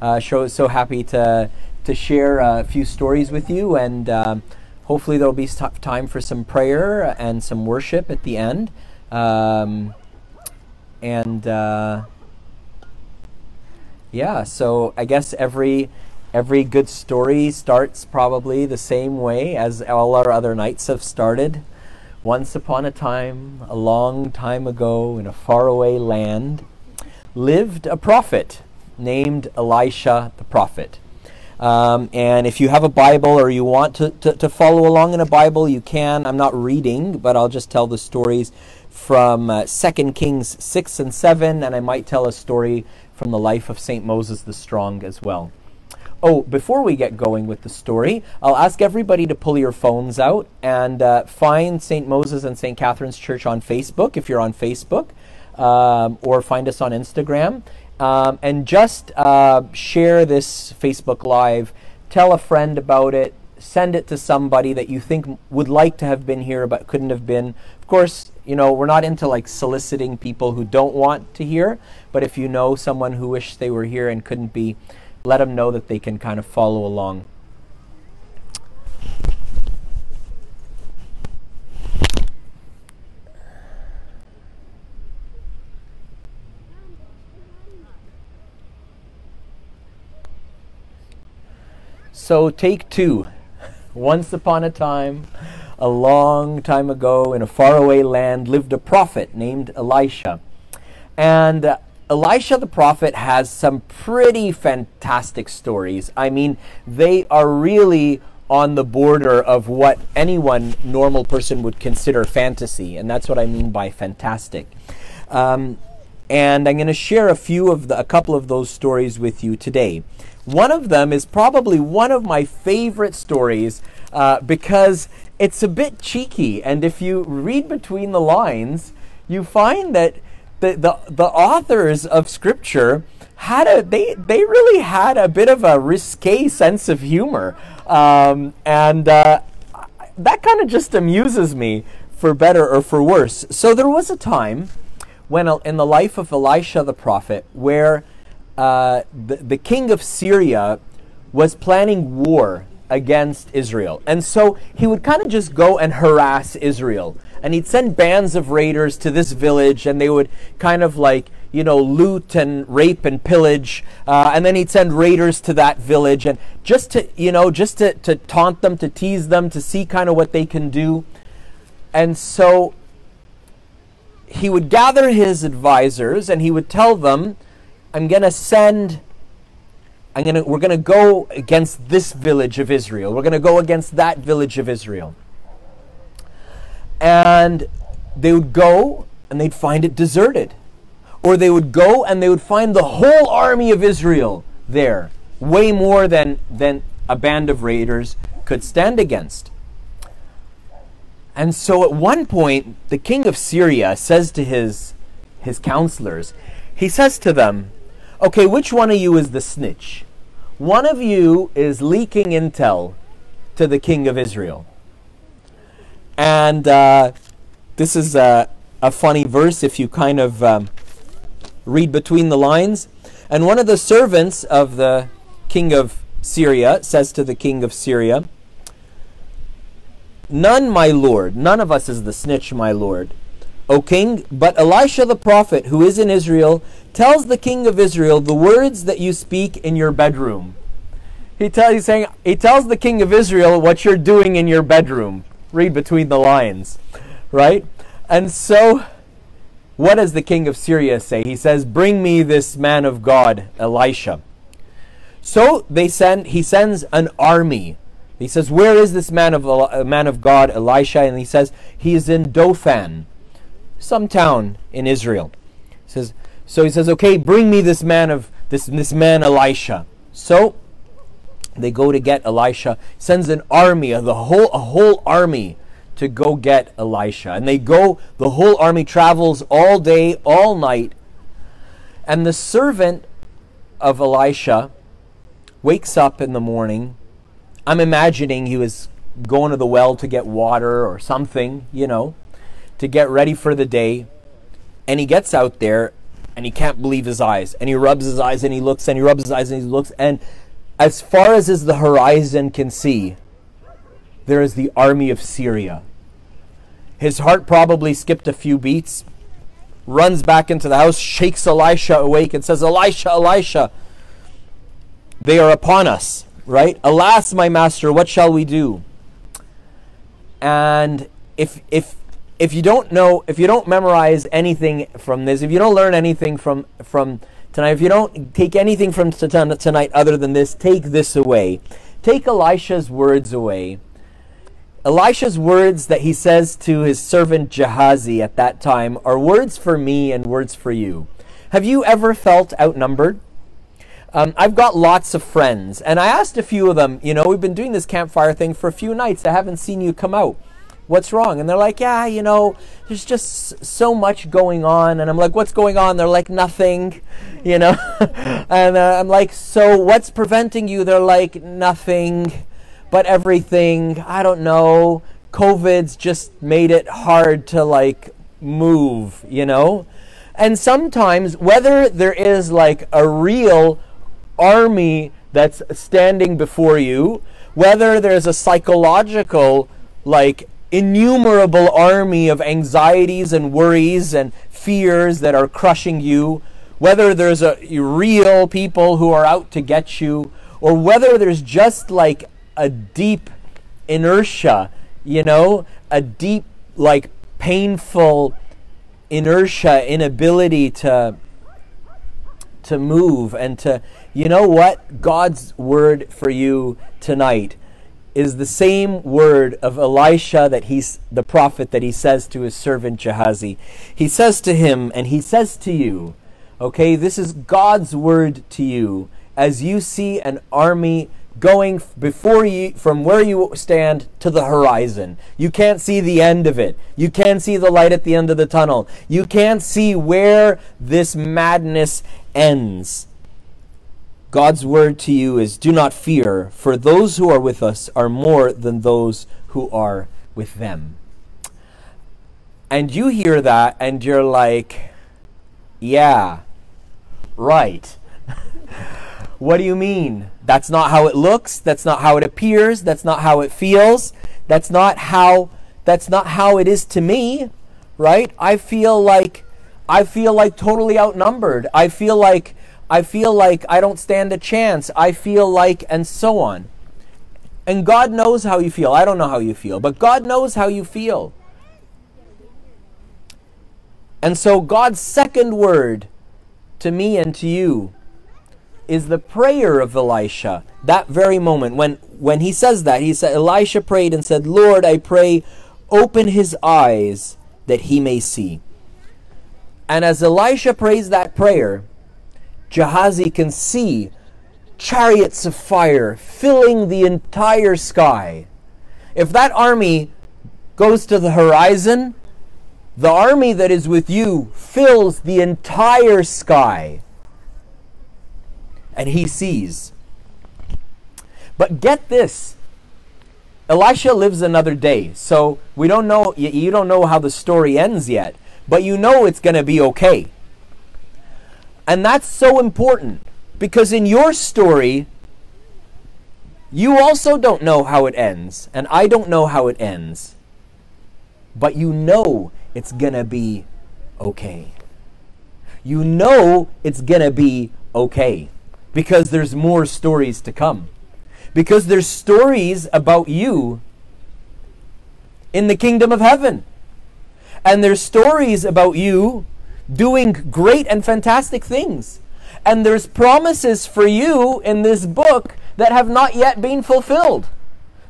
uh, so, so happy to, to share a few stories with you, and um, hopefully there'll be time for some prayer and some worship at the end. Um, and uh, yeah, so I guess every every good story starts probably the same way as all our other nights have started. Once upon a time, a long time ago, in a faraway land, lived a prophet named Elisha the prophet. Um, and if you have a Bible or you want to, to, to, follow along in a Bible, you can. I'm not reading, but I'll just tell the stories from uh, 2 Kings 6 and 7, and I might tell a story from the life of St. Moses the Strong as well. Oh, before we get going with the story, I'll ask everybody to pull your phones out and uh, find St. Moses and St. Catherine's Church on Facebook if you're on Facebook, um, or find us on Instagram. Um, and just uh, share this Facebook Live. Tell a friend about it. Send it to somebody that you think would like to have been here but couldn't have been. Of course, you know, we're not into like soliciting people who don't want to hear, but if you know someone who wished they were here and couldn't be, let them know that they can kind of follow along. So, take two. Once upon a time, a long time ago, in a faraway land, lived a prophet named Elisha. And uh, Elisha the prophet has some pretty fantastic stories. I mean, they are really on the border of what anyone normal person would consider fantasy, and that's what I mean by fantastic. Um, and I'm going to share a few of the, a couple of those stories with you today. One of them is probably one of my favorite stories uh, because it's a bit cheeky, and if you read between the lines, you find that the, the, the authors of scripture had a they they really had a bit of a risque sense of humor um, and uh, that kind of just amuses me for better or for worse. So there was a time when in the life of elisha the prophet where uh, the, the king of syria was planning war against israel. And so he would kind of just go and harass israel. And he'd send bands of raiders to this village and they would kind of like you know loot and rape and pillage. Uh, and then he'd send raiders to that village and just to you know just to, to taunt them to tease them to see kind of what they can do. And so he would gather his advisors and he would tell them i'm going to send i'm to we're going to go against this village of israel we're going to go against that village of israel and they would go and they'd find it deserted. Or they would go and they would find the whole army of Israel there, way more than, than a band of raiders could stand against. And so at one point, the king of Syria says to his, his counselors, he says to them, Okay, which one of you is the snitch? One of you is leaking intel to the king of Israel. And uh, this is a, a, funny verse if you kind of um, read between the lines. And one of the servants of the king of Syria says to the king of Syria, None, my lord, none of us is the snitch, my lord. O king, but Elisha the prophet, who is in Israel, tells the king of Israel the words that you speak in your bedroom. He, tell, he's saying, he tells the king of Israel what you're doing in your bedroom read between the lines, right? And so, what does the king of Syria say? He says, Bring me this man of God, Elisha. So they send, he sends an army. He says, Where is this man of, uh, man of God, Elisha? And he says, He is in Dothan, some town in Israel. He says, so he says, Okay, bring me this man of this, this man Elisha. So they go to get Elisha, sends an army, the whole a whole army to go get Elisha. And they go, the whole army travels all day, all night. And the servant of Elisha wakes up in the morning. I'm imagining he was going to the well to get water or something, you know, to get ready for the day. And he gets out there and he can't believe his eyes. And he rubs his eyes and he looks and he rubs his eyes and he looks. And as far as is the horizon can see, there is the army of Syria. His heart probably skipped a few beats, runs back into the house, shakes Elisha awake, and says, Elisha, Elisha, they are upon us, right? Alas, my master, what shall we do? And if if if you don't know, if you don't memorize anything from this, if you don't learn anything from from tonight, if you don't take anything from tonight other than this, take this away. Take Elisha's words away. Elisha's words that he says to his servant Gehazi at that time are words for me and words for you. Have you ever felt outnumbered? Um, I've got lots of friends, and I asked a few of them, you know, we've been doing this campfire thing for a few nights. I haven't seen you come out. What's wrong? And they're like, yeah, you know, there's just so much going on. And I'm like, what's going on? They're like, nothing, you know. and uh, I'm like, so what's preventing you? They're like, nothing, but everything. I don't know. COVID's just made it hard to like move, you know. And sometimes, whether there is like a real army that's standing before you, whether there's a psychological, like, innumerable army of anxieties and worries and fears that are crushing you, whether there's a real people who are out to get you, or whether there's just like a deep inertia, you know, a deep, like, painful inertia, inability to to move and to you know what? God's word for you tonight is the same word of Elisha that he's the prophet that he says to his servant Gehazi. He says to him, and he says to you, okay, this is God's word to you as you see an army going before you from where you stand to the horizon. You can't see the end of it. You can't see the light at the end of the tunnel. You can't see where this madness ends. God's word to you is do not fear, for those who are with us are more than those who are with them. And you hear that and you're like, yeah, right. what do you mean? That's not how it looks, that's not how it appears, that's not how it feels, that's not how that's not how it is to me, right? I feel like I feel like totally outnumbered. I feel like I feel like I don't stand a chance. I feel like, and so on. And God knows how you feel. I don't know how you feel, but God knows how you feel. And so God's second word to me and to you is the prayer of Elisha. That very moment when when he says that, he said Elisha prayed and said, "Lord, I pray, open his eyes that he may see." And as Elisha prays that prayer, Gehazi can see chariots of fire filling the entire sky. If that army goes to the horizon, the army that is with you fills the entire sky. And he sees. But get this Elisha lives another day. So we don't know, you don't know how the story ends yet, but you know it's going to be okay. And that's so important because in your story, you also don't know how it ends, and I don't know how it ends. But you know it's to be okay. You know it's to be okay because there's more stories to come. Because there's stories about you in the kingdom of heaven. And there's stories about you doing great and fantastic things. And there's promises for you in this book that have not yet been fulfilled.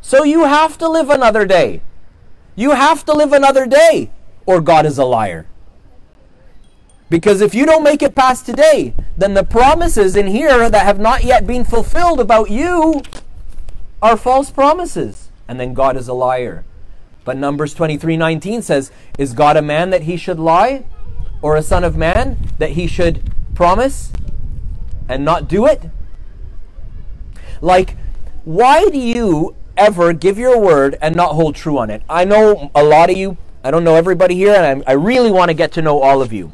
So you have to live another day. You have to live another day, or God is a liar. Because if you don't make it past today, then the promises in here that have not yet been fulfilled about you are false promises. And then God is a liar. But Numbers 23:19 says, "Is God a man that he should lie? Or a son of man that he should promise and not do it? Like, why do you ever give your word and not hold true on it? I know a lot of you, I don't know everybody here, and I, I really want to get to know all of you.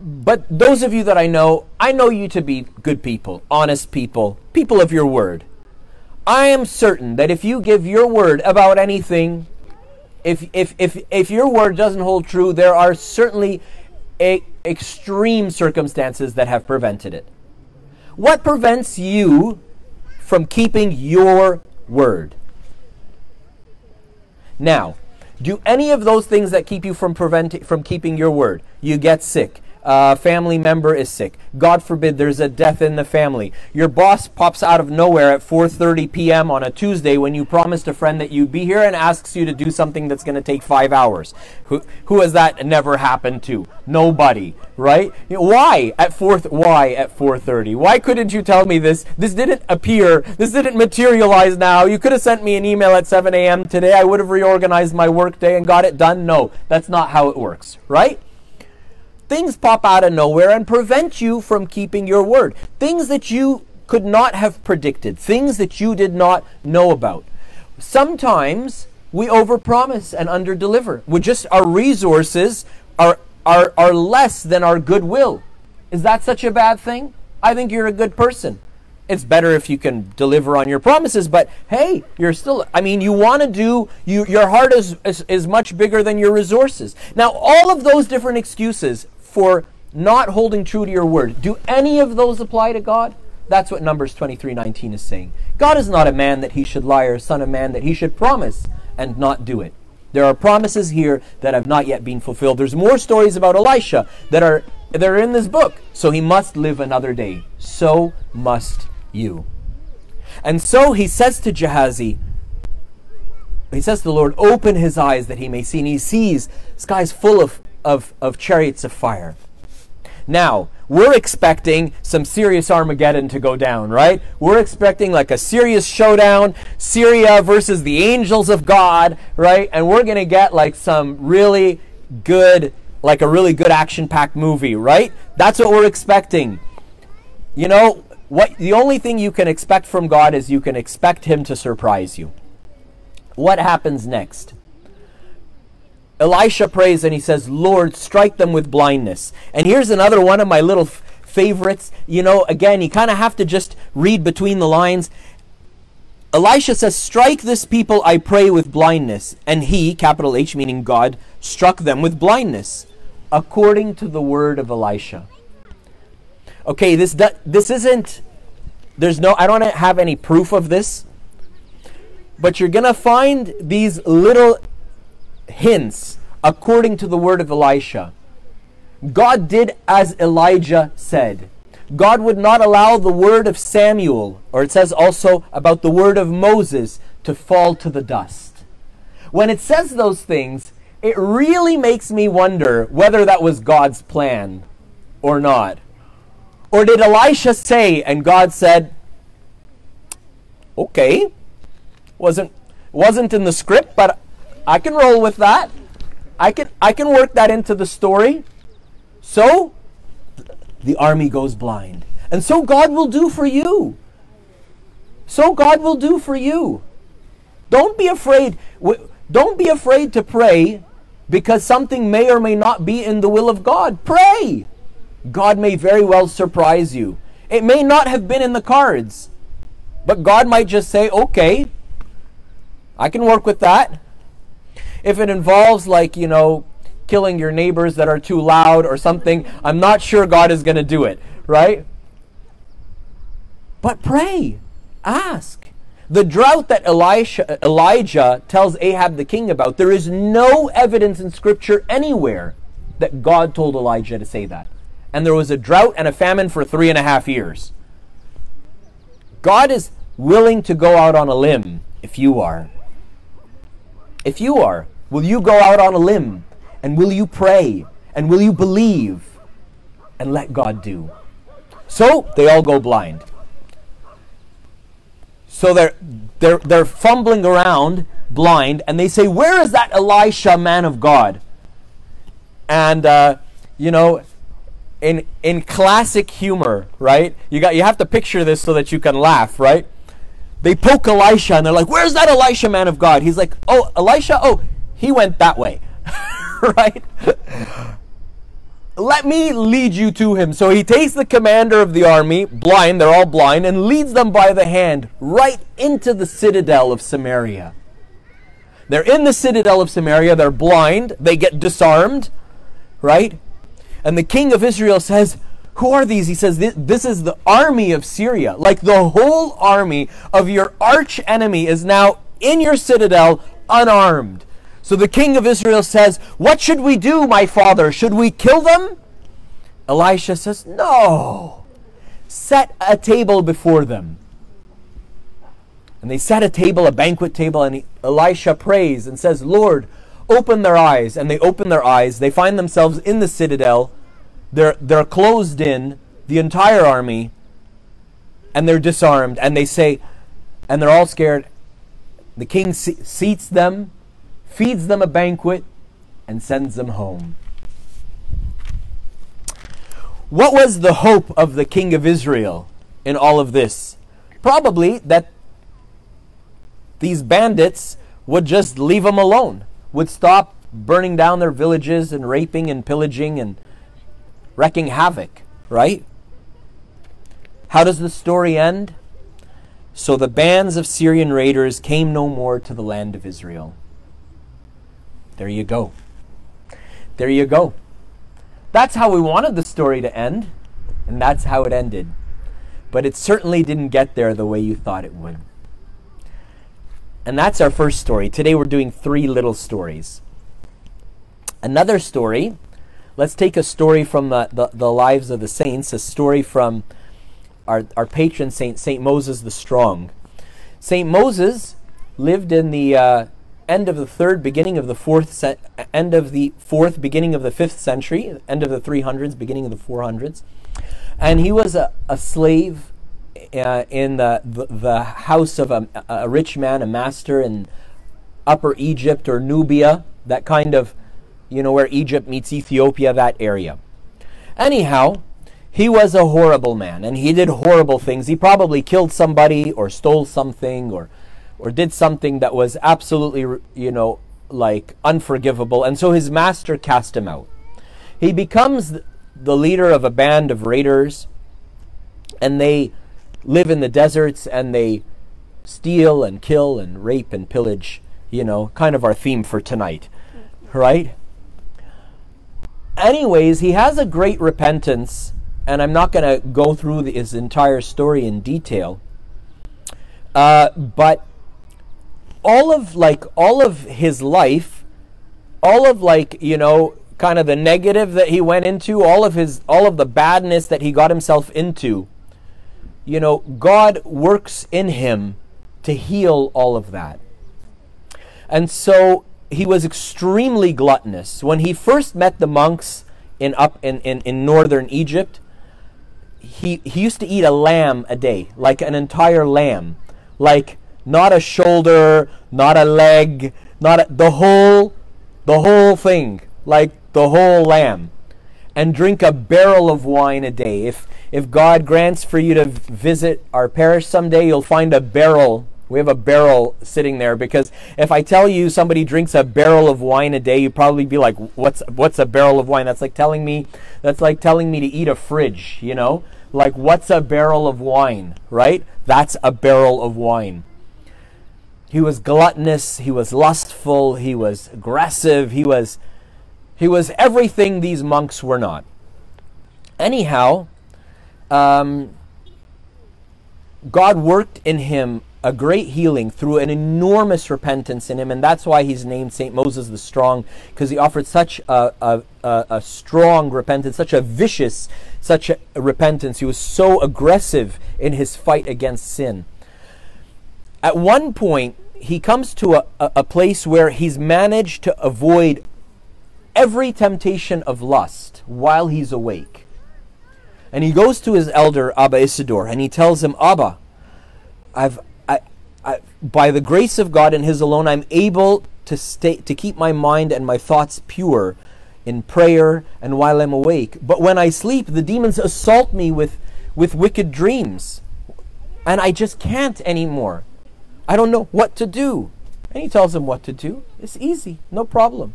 but those of you that I know, I know you to be good people, honest people, people of your word. I am certain that if you give your word about anything, if if if if your word doesn't hold true, there are certainly a, extreme circumstances that have prevented it. What prevents you from keeping your word? Now, do any of those things that keep you from preventing from keeping your word? You get sick a family member is sick. God forbid there's a death in the family. Your boss pops out of nowhere at 4:30 p.m. on a Tuesday when you promised a friend that you'd be here and asks you to do something that's going to take 5 hours. Who who has that never happened to? Nobody, right? Why at 4 why at 4:30? Why couldn't you tell me this? This didn't appear. This didn't materialize now. You could have sent me an email at 7 a.m. today. I would have reorganized my workday and got it done. No, that's not how it works, right? Things pop out of nowhere and prevent you from keeping your word. Things that you could not have predicted, things that you did not know about. Sometimes we overpromise and underdeliver. We just our resources are are are less than our goodwill. Is that such a bad thing? I think you're a good person. It's better if you can deliver on your promises, but hey, you're still I mean you want to do you your heart is, is is much bigger than your resources. Now all of those different excuses for not holding true to your word. Do any of those apply to God? That's what Numbers 23:19 is saying. God is not a man that he should lie or son of man that he should promise and not do it. There are promises here that have not yet been fulfilled. There's more stories about Elisha that are that are in this book. So he must live another day. So must you. And so he says to Gehazi, he says to the Lord, open his eyes that he may see. And he sees skies full of of, of chariots of fire. Now, we're expecting some serious Armageddon to go down, right? We're expecting like a serious showdown, Syria versus the angels of God, right? And we're going to get like some really good, like a really good action packed movie, right? That's what we're expecting. You know, what the only thing you can expect from God is you can expect him to surprise you. What happens next? Elisha prays and he says, Lord, strike them with blindness. And here's another one of my little f- favorites. You know, again, you kind of have to just read between the lines. Elisha says, Strike this people, I pray, with blindness. And he, capital H, meaning God, struck them with blindness, according to the word of Elisha. Okay, this, this isn't, there's no, I don't have any proof of this, but you're going to find these little hints according to the word of Elisha. God did as Elijah said. God would not allow the word of Samuel, or it says also about the word of Moses, to fall to the dust. When it says those things, it really makes me wonder whether that was God's plan or not. Or did Elisha say, and God said, okay, wasn't wasn't in the script, but I can roll with that. I can I can work that into the story. So the army goes blind. And so God will do for you. So God will do for you. Don't be afraid. Don't be afraid to pray because something may or may not be in the will of God. Pray. God may very well surprise you. It may not have been in the cards, but God might just say, okay, I can work with that. If it involves, like, you know, killing your neighbors that are too loud or something, I'm not sure God is going to do it, right? But pray, ask. The drought that Elisha, Elijah tells Ahab the king about, there is no evidence in Scripture anywhere that God told Elijah to say that. And there was a drought and a famine for three and a half years. God is willing to go out on a limb if you are. If you are, will you go out on a limb and will you pray and will you believe and let God do? So they all go blind. So they're they're they're fumbling around blind and they say, "Where is that Elisha man of God?" And uh, you know, in in classic humor, right? You got you have to picture this so that you can laugh, right? they poke Elisha and they're like, Where's that Elisha man of God? He's like, Oh, Elisha? Oh, he went that way. right? let me lead you to him. So he takes the commander of the army, blind, they're all blind, and leads them by the hand right into the citadel of Samaria. They're in the citadel of Samaria, they're blind, they get disarmed, right? And the king of Israel says, Who are these? He says, This is the army of Syria. Like the whole army of your arch enemy is now in your citadel unarmed. So the king of Israel says, What should we do, my father? Should we kill them? Elisha says, No. Set a table before them. And they set a table, a banquet table, and Elisha prays and says, Lord, open their eyes. And they open their eyes. They find themselves in the citadel. They're, they're closed in, the entire army, and they're disarmed. And they say, and they're all scared. The king seats them feeds them a banquet, and sends them home. What was the hope of the king of Israel in all of this? Probably that these bandits would just leave them alone, would stop burning down their villages and raping and pillaging and wrecking havoc, right? How does the story end? So the bands of Syrian raiders came no more to the land of Israel. There you go. There you go. That's how we wanted the story to end, and that's how it ended. But it certainly didn't get there the way you thought it would. And that's our first story. Today we're doing three little stories. Another story, let's take a story from the, the, the lives of the saints, a story from our, our patron saint, Saint Moses the Strong. Saint Moses lived in the uh, end of the third, beginning of the fourth, end of the fourth, beginning of the fifth century, end of the 300s, beginning of the 400s. And he was a, a slave uh, in the, the, the, house of a, a rich man, a master in Upper Egypt or Nubia, that kind of, you know, where Egypt meets Ethiopia, that area. Anyhow, he was a horrible man and he did horrible things. He probably killed somebody or stole something or or did something that was absolutely, you know, like unforgivable. And so his master cast him out. He becomes the leader of a band of raiders, and they live in the deserts and they steal and kill and rape and pillage, you know, kind of our theme for tonight, right? Anyways, he has a great repentance, and I'm not going to go through his entire story in detail. Uh, but all of like all of his life, all of like, you know, kind of the negative that he went into, all of his all of the badness that he got himself into, you know, God works in him to heal all of that. And so he was extremely gluttonous. When he first met the monks in up in, in, in northern Egypt, he, he used to eat a lamb a day, like an entire lamb. Like not a shoulder, not a leg, not a, the whole, the whole thing, like the whole lamb, and drink a barrel of wine a day. If if God grants for you to visit our parish someday, you'll find a barrel. We have a barrel sitting there because if I tell you somebody drinks a barrel of wine a day, you'd probably be like, "What's what's a barrel of wine?" That's like telling me that's like telling me to eat a fridge, you know? Like what's a barrel of wine, right? That's a barrel of wine. He was gluttonous, he was lustful, he was aggressive, he was he was everything these monks were not. Anyhow, um, God worked in him a great healing through an enormous repentance in him, and that's why he's named Saint Moses the Strong, because he offered such a, a, a, a, strong repentance, such a vicious, such a repentance. He was so aggressive in his fight against sin at one point, he comes to a, a, place where he's managed to avoid every temptation of lust while he's awake. And he goes to his elder, Abba Isidore, and he tells him, Abba, I've, I, I, by the grace of God and His alone, I'm able to, stay, to keep my mind and my thoughts pure in prayer and while I'm awake. But when I sleep, the demons assault me with, with wicked dreams. And I just can't anymore. I don't know what to do. And he tells him what to do. It's easy, no problem.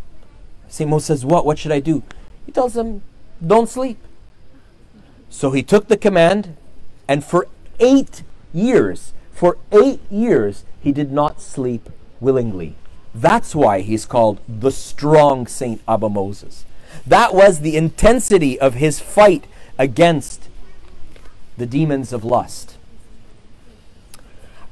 Simo says, What? What should I do? He tells him, don't sleep. So he took the command, and for eight years, for eight years, he did not sleep willingly. That's why he's called the strong Saint Abba Moses. That was the intensity of his fight against the demons of lust.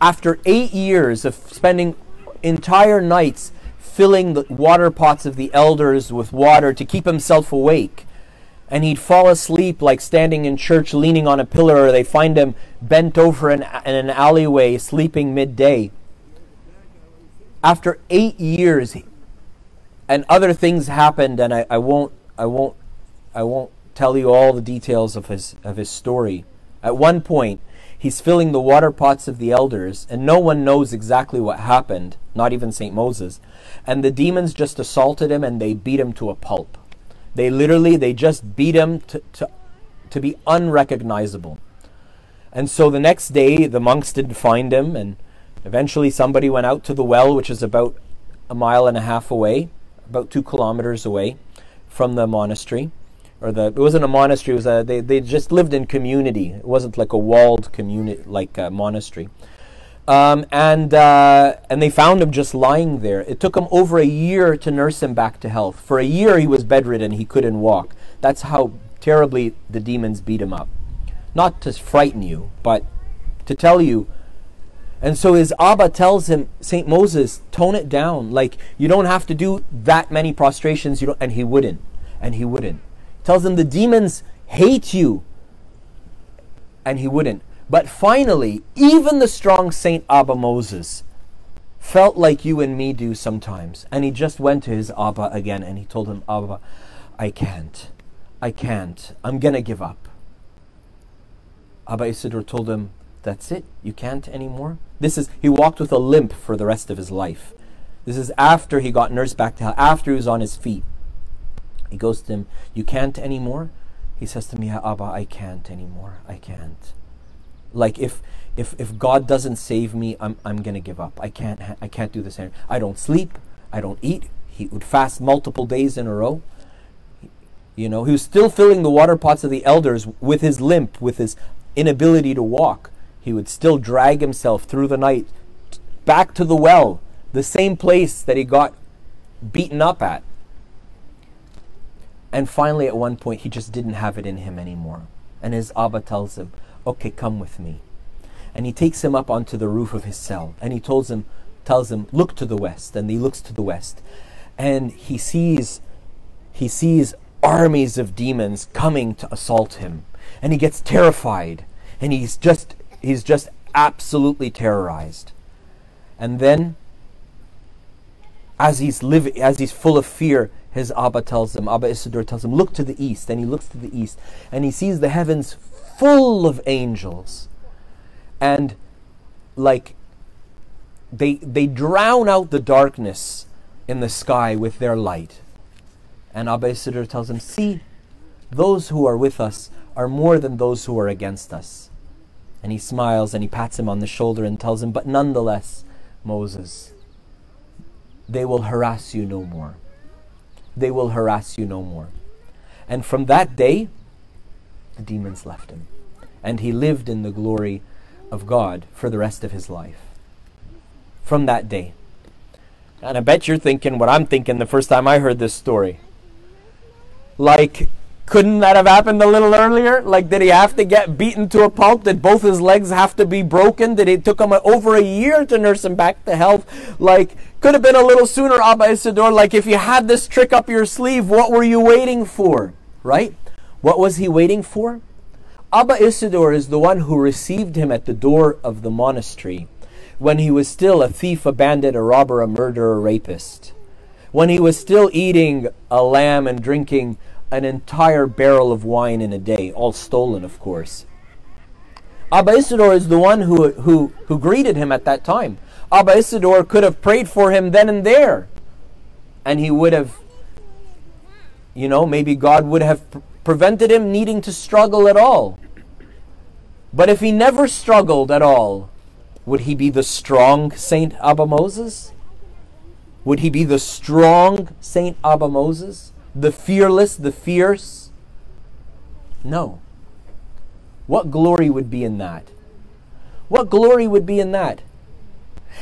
After eight years of spending entire nights filling the water pots of the elders with water to keep himself awake, and he'd fall asleep like standing in church leaning on a pillar, or they find him bent over in, in an alleyway sleeping midday. After eight years, and other things happened, and I, I won't, I won't, I won't tell you all the details of his of his story. At one point, he's filling the water pots of the elders, and no one knows exactly what happened, not even St. Moses. And the demons just assaulted him and they beat him to a pulp. They literally, they just beat him to, to, to be unrecognizable. And so the next day, the monks didn't find him, and eventually somebody went out to the well, which is about a mile and a half away, about two kilometers away from the monastery or the it wasn't a monastery. It was a they they just lived in community. It wasn't like a walled community like a monastery. Um, and uh, and they found him just lying there. It took him over a year to nurse him back to health. For a year, he was bedridden; he couldn't walk. That's how terribly the demons beat him up. Not to frighten you, but to tell you. And so his Abba tells him, Saint Moses, tone it down. Like you don't have to do that many prostrations. You don't, and he wouldn't, and he wouldn't tells them the demons hate you. And he wouldn't. But finally, even the strong Saint Abba Moses felt like you and me do sometimes. And he just went to his Abba again and he told him, Abba, I can't. I can't. I'm going to give up. Abba Isidore told him, That's it. You can't anymore. This is, he walked with a limp for the rest of his life. This is after he got nursed back to health, after he was on his feet. He goes to him, You can't anymore? He says to me, Abba, I can't anymore. I can't. Like if if if God doesn't save me, I'm I'm gonna give up. I can't I can't do this anymore. I don't sleep. I don't eat. He would fast multiple days in a row. You know, he was still filling the water pots of the elders with his limp, with his inability to walk. He would still drag himself through the night back to the well, the same place that he got beaten up at. And finally, at one point, he just didn't have it in him anymore. And his Abba tells him, Okay, come with me. And he takes him up onto the roof of his cell. And he tells him, tells him, Look to the west. And he looks to the west. And he sees, he sees armies of demons coming to assault him. And he gets terrified. And he's just, he's just absolutely terrorized. And then, as he's living, as he's full of fear, his Abba tells him, Abba Isidore tells him, look to the east. And he looks to the east and he sees the heavens full of angels. And like they they drown out the darkness in the sky with their light. And Abba Isidore tells him, See, those who are with us are more than those who are against us. And he smiles and he pats him on the shoulder and tells him, But nonetheless, Moses, they will harass you no more they will harass you no more. And from that day, the demons left him. And he lived in the glory of God for the rest of his life. From that day. And I bet you're thinking what I'm thinking the first time I heard this story. Like, couldn't that have happened a little earlier? Like, did he have to get beaten to a pulp? Did both his legs have to be broken? Did it took him over a year to nurse him back to health? Like, could have been a little sooner, Abba Isidore. Like, if you had this trick up your sleeve, what were you waiting for? Right? What was he waiting for? Abba Isidore is the one who received him at the door of the monastery when he was still a thief, a bandit, a robber, a murderer, a rapist. When he was still eating a lamb and drinking an entire barrel of wine in a day, all stolen, of course. Abba Isidore is the one who, who, who greeted him at that time. Abba Isidore could have prayed for him then and there, and he would have, you know, maybe God would have prevented him needing to struggle at all. But if he never struggled at all, would he be the strong Saint Abba Moses? Would he be the strong Saint Abba Moses? The fearless, the fierce, No. What glory would be in that? What glory would be in that?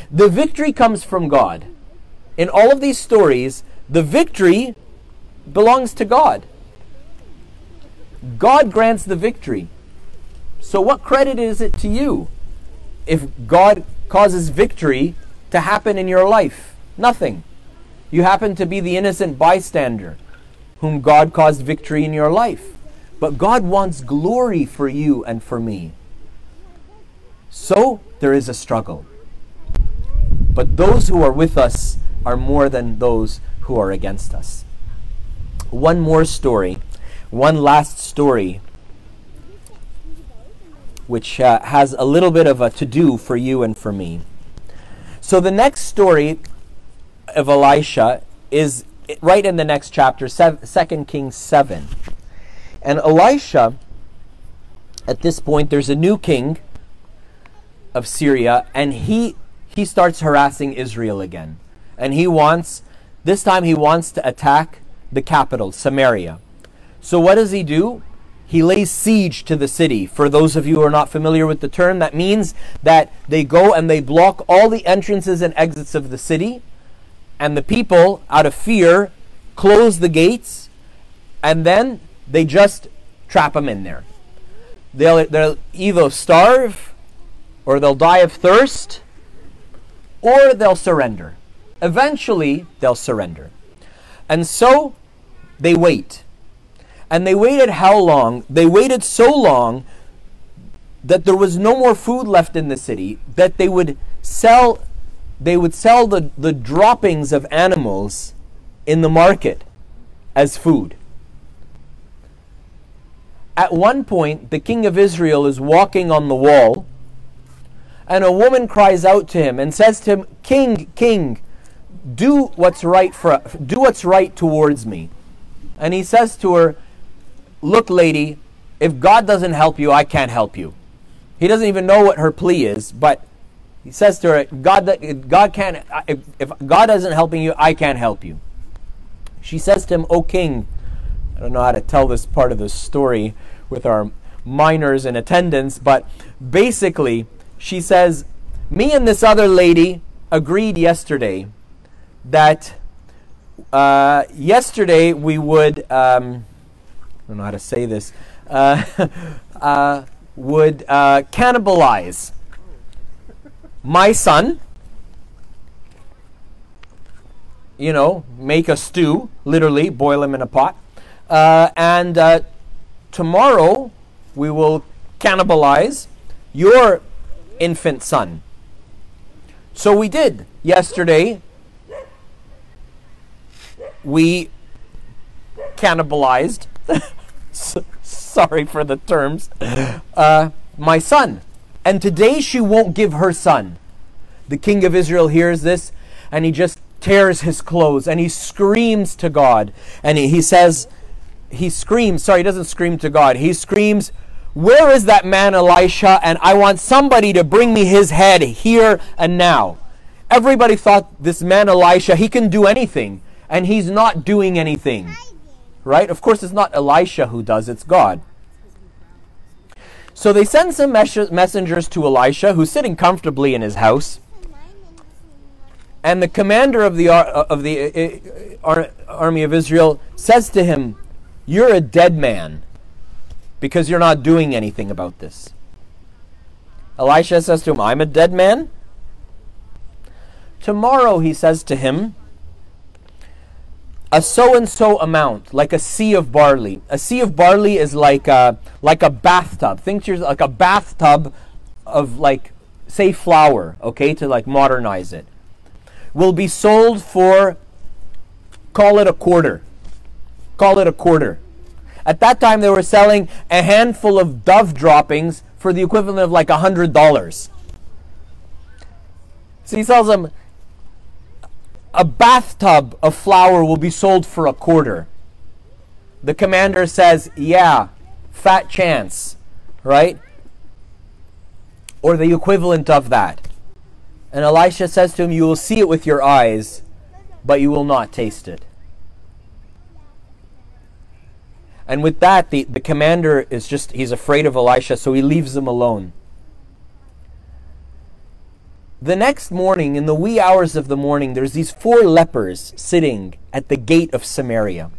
The victory comes from God. In all of these stories, the victory belongs to God. God grants the victory. So, what credit is it to you if God causes victory to happen in your life? Nothing. You happen to be the innocent bystander whom God caused victory in your life. But God wants glory for you and for me. So there is a struggle. But those who are with us are more than those who are against us. One more story, one last story, which uh, has a little bit of a to do for you and for me. So the next story of Elisha is right in the next chapter, 2 Kings 7. And Elisha, at this point, there's a new king of Syria, and he he starts harassing Israel again. And he wants, this time he wants to attack the capital, Samaria. So what does he do? He lays siege to the city. For those of you who are not familiar with the term, that means that they go and they block all the entrances and exits of the city, and the people, out of fear, close the gates, and then they just trap them in there. They'll, they'll either starve, or they'll die of thirst, or they'll surrender. Eventually, they'll surrender. And so they wait. And they waited how long? They waited so long that there was no more food left in the city, that they would sell they would sell the, the droppings of animals in the market as food. At one point, the king of Israel is walking on the wall, and a woman cries out to him and says to him, King, King, do what's right for do what's right towards me. And he says to her, Look, lady, if God doesn't help you, I can't help you. He doesn't even know what her plea is, but he says to her, God, God can't, if, if God isn't helping you, I can't help you. She says to him, O king, I don't know how to tell this part of the story with our minors in attendance, but basically, she says, Me and this other lady agreed yesterday that uh, yesterday we would, um, I don't know how to say this, uh, uh, would uh, cannibalize my son, you know, make a stew, literally boil him in a pot, uh, and uh, tomorrow we will cannibalize your infant son. So we did yesterday. We cannibalized. Sorry for the terms. Uh, my son. And today she won't give her son. The king of Israel hears this and he just tears his clothes and he screams to God. And he, he says, he screams, sorry, he doesn't scream to God. He screams, Where is that man Elisha? And I want somebody to bring me his head here and now. Everybody thought this man Elisha, he can do anything. And he's not doing anything. Right? Of course, it's not Elisha who does, it's God. So they send some mes- messengers to Elisha, who's sitting comfortably in his house. And the commander of the, uh, of the uh, uh army of Israel says to him, You're a dead man because you're not doing anything about this. Elisha says to him, I'm a dead man? Tomorrow, he says to him, a so and so amount, like a seah of barley. A seah of barley is like a, like a bathtub. Think to like a bathtub of like say flour, okay, to like modernize it. Will be sold for call it a quarter. Call it a quarter. At that time they were selling a handful of dove droppings for the equivalent of like a hundred dollars. So he sells them a bathtub of flour will be sold for a quarter. The commander says, Yeah, fat chance, right? Or the equivalent of that. And Elisha says to him, You will see it with your eyes, but you will not taste it. And with that, the, the commander is just, he's afraid of Elisha, so he leaves him alone. The next morning, in the wee hours of the morning, there's these four lepers sitting at the gate of Samaria.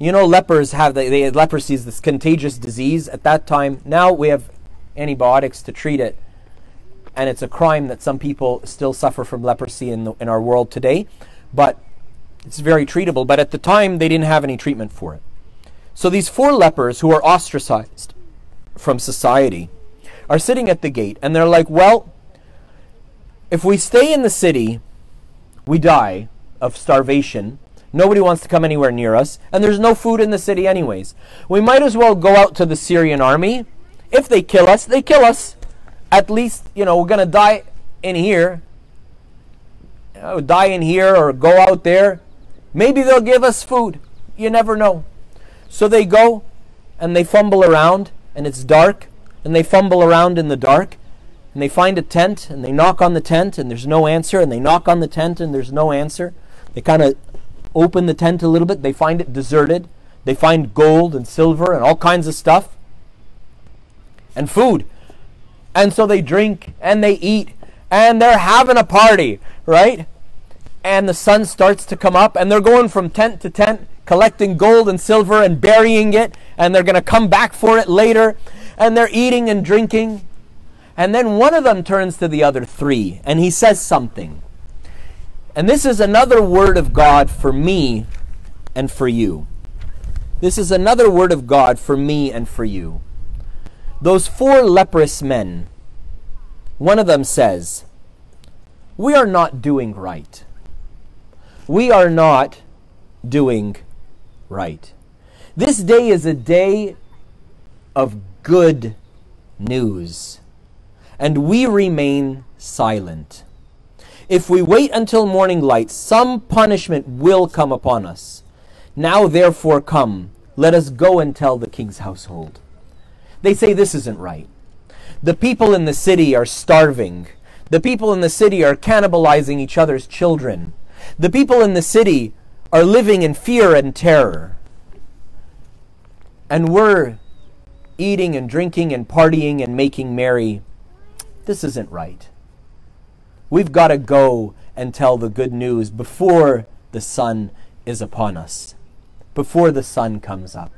You know, lepers have the, they, leprosy is this contagious disease at that time. Now we have antibiotics to treat it, and it's a crime that some people still suffer from leprosy in, the, in our world today. But it's very treatable. But at the time, they didn't have any treatment for it. So these four lepers who are ostracized from society are sitting at the gate, and they're like, well, if we stay in the city, we die of starvation. Nobody wants to come anywhere near us, and there's no food in the city, anyways. We might as well go out to the Syrian army. If they kill us, they kill us. At least, you know, we're going to die in here. You know, die in here or go out there. Maybe they'll give us food. You never know. So they go and they fumble around, and it's dark, and they fumble around in the dark, and they find a tent and they knock on the tent and there's no answer and they knock on the tent and there's no answer. They kind of open the tent a little bit. They find it deserted. They find gold and silver and all kinds of stuff and food. And so they drink and they eat and they're having a party right? And the sun starts to come up and they're going from tent to tent collecting gold and silver and burying it and they're going to come back for it later. And they're eating and drinking and then one of them turns to the other three and he says something. And this is another word of God for me and for you. This is another word of God for me and for you. Those four leprous men, one of them says, We are not doing right. We are not doing right. This day is a day of good news and we remain silent. If we wait until morning light, some punishment will come upon us. Now, therefore, come, let us go and tell the king's household. They say this isn't right. The people in the city are starving. The people in the city are cannibalizing each other's children. The people in the city are living in fear and terror. And we're eating and drinking and partying and making merry this isn't right. We've got to go and tell the good news before the sun is upon us, before the sun comes up.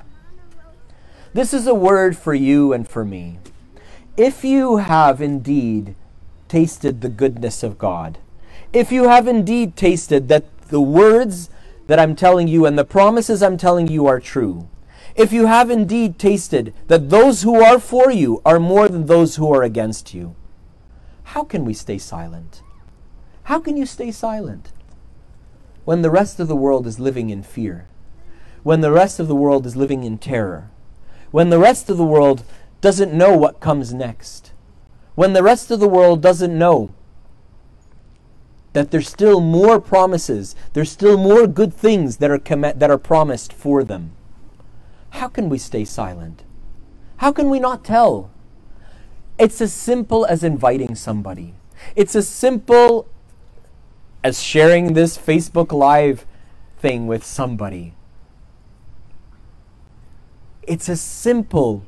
This is a word for you and for me. If you have indeed tasted the goodness of God, if you have indeed tasted that the words that I'm telling you and the promises I'm telling you are true, if you have indeed tasted that those who are for you are more than those who are against you, how can we stay silent? How can you stay silent when the rest of the world is living in fear? When the rest of the world is living in terror? When the rest of the world doesn't know what comes next? When the rest of the world doesn't know that there's still more promises, there's still more good things that are, com- that are promised for them? How can we stay silent? How can we not tell it's as simple as inviting somebody. It's as simple as sharing this Facebook Live thing with somebody. It's as simple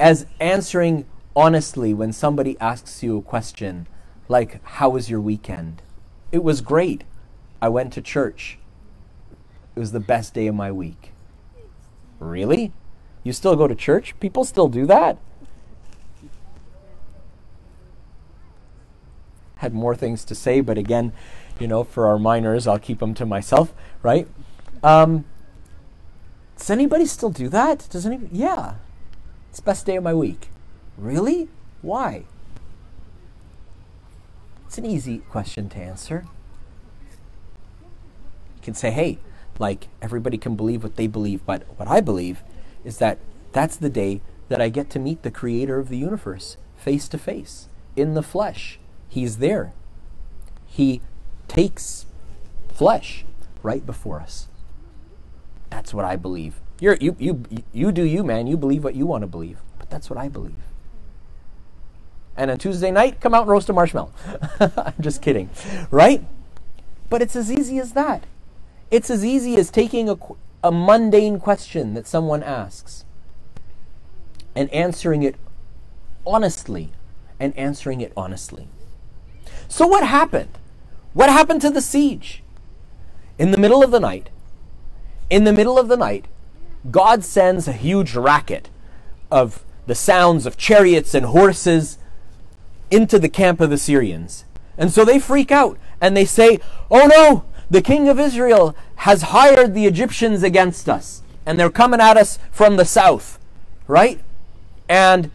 as answering honestly when somebody asks you a question like, How was your weekend? It was great. I went to church. It was the best day of my week. Really? You still go to church? People still do that? Had more things to say, but again, you know, for our minors, I'll keep them to myself, right? Um, does anybody still do that? Does anybody? Yeah. It's best day of my week. Really? Why? It's an easy question to answer. You can say, hey, like everybody can believe what they believe, but what I believe is that that's the day that I get to meet the creator of the universe face to face in the flesh. He's there. He takes flesh right before us. That's what I believe. You're, you, you, you do you, man. You believe what you want to believe. But that's what I believe. And on Tuesday night, come out and roast a marshmallow. I'm just kidding. Right? But it's as easy as that. It's as easy as taking a, a mundane question that someone asks and answering it honestly and answering it honestly. So, what happened? What happened to the siege? In the middle of the night, in the middle of the night, God sends a huge racket of the sounds of chariots and horses into the camp of the Syrians. And so they freak out and they say, Oh no, the king of Israel has hired the Egyptians against us, and they're coming at us from the south, right? And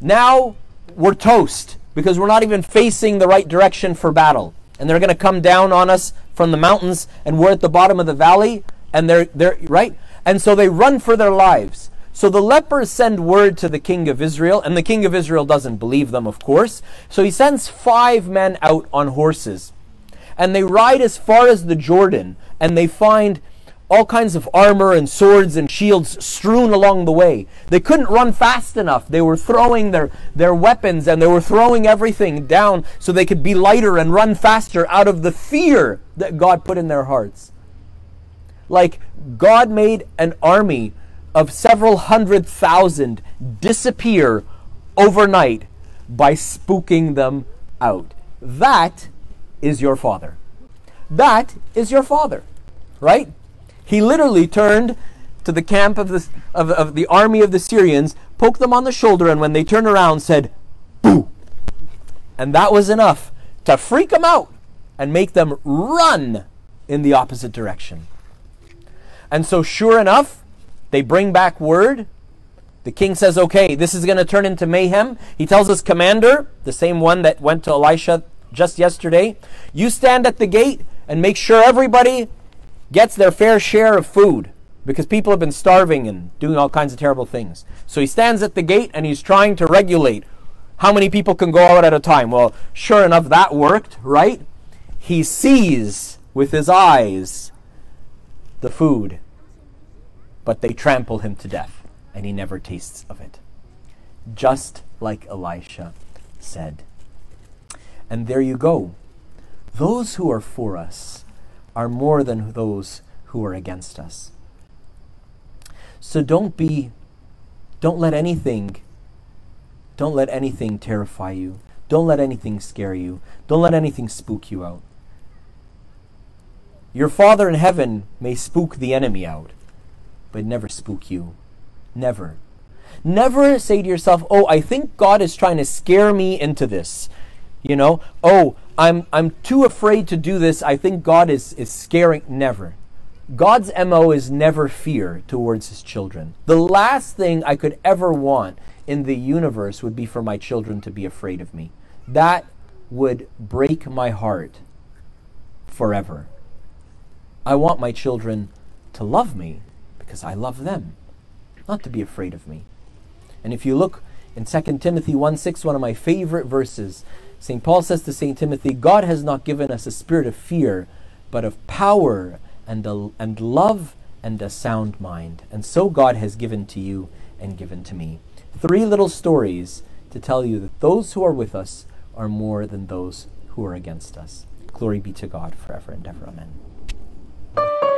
now we're toast because we're not even facing the right direction for battle. And they're going to come down on us from the mountains, and we're at the bottom of the valley, and they're, they're right? And so they run for their lives. So the lepers send word to the king of Israel, and the king of Israel doesn't believe them, of course. So he sends five men out on horses. And they ride as far as the Jordan, and they find all kinds of armor and swords and shields strewn along the way. They couldn't run fast enough. They were throwing their, their weapons and they were throwing everything down so they could be lighter and run faster out of the fear that God put in their hearts. Like God made an army of several hundred thousand disappear overnight by spooking them out. That is your father. That is your father, right? He literally turned to the camp of the, of, of the army of the Syrians, poked them on the shoulder, and when they turned around, said, Boo! And that was enough to freak them out and make them run in the opposite direction. And so, sure enough, they bring back word. The king says, okay, this is going to turn into mayhem. He tells his commander, the same one that went to Elisha just yesterday, you stand at the gate and make sure everybody gets their fair share of food because people have been starving and doing all kinds of terrible things. So he stands at the gate and he's trying to regulate how many people can go out at a time. Well, sure enough, that worked, right? He sees with his eyes the food, but they trample him to death, and he never tastes of it. Just like Elisha said. And there you go. Those who are for us are more than those who are against us. So don't be, don't let anything, don't let anything terrify you. Don't let anything scare you. Don't let anything spook you out. Your Father in heaven may spook the enemy out, but never spook you. Never. Never say to yourself, oh, I think God is trying to scare me into this. You know, oh, I'm, I'm too afraid to do this. I think God is, is scaring. Never. God's MO is never fear towards his children. The last thing I could ever want in the universe would be for my children to be afraid of me. That would break my heart forever. I want my children to love me because I love them, not to be afraid of me. And if you look in 2 Timothy 1 6, one of my favorite verses, St. Paul says to St. Timothy, God has not given us a spirit of fear, but of power and, a, and love and a sound mind. And so God has given to you and given to me. Three little stories to tell you that those who are with us are more than those who are against us. Glory be to God forever and ever. Amen.